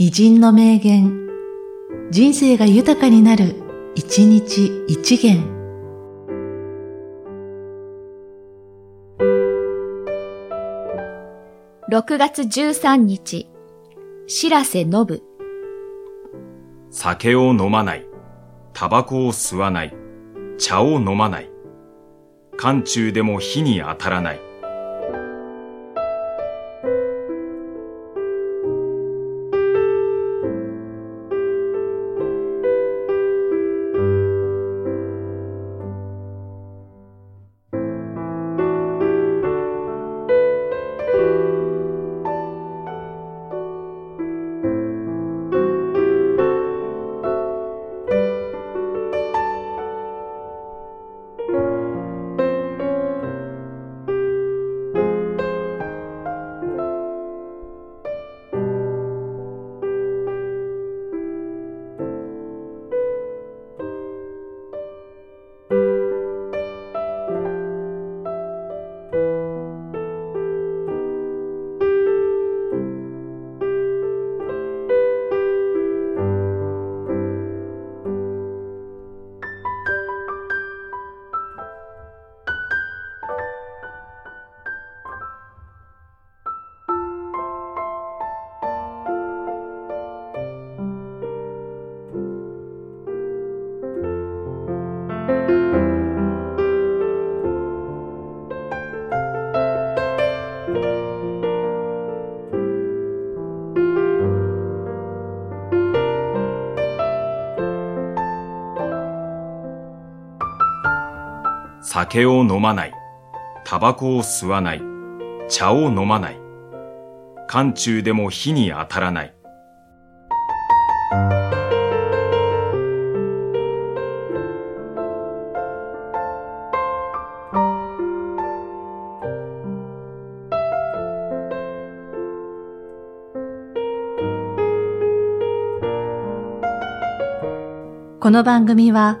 偉人の名言、人生が豊かになる、一日一元。6月13日、白瀬信。酒を飲まない、タバコを吸わない、茶を飲まない。寒中でも火に当たらない。酒を飲まない、タバコを吸わない、茶を飲まない。寒中でも火に当たらない。この番組は、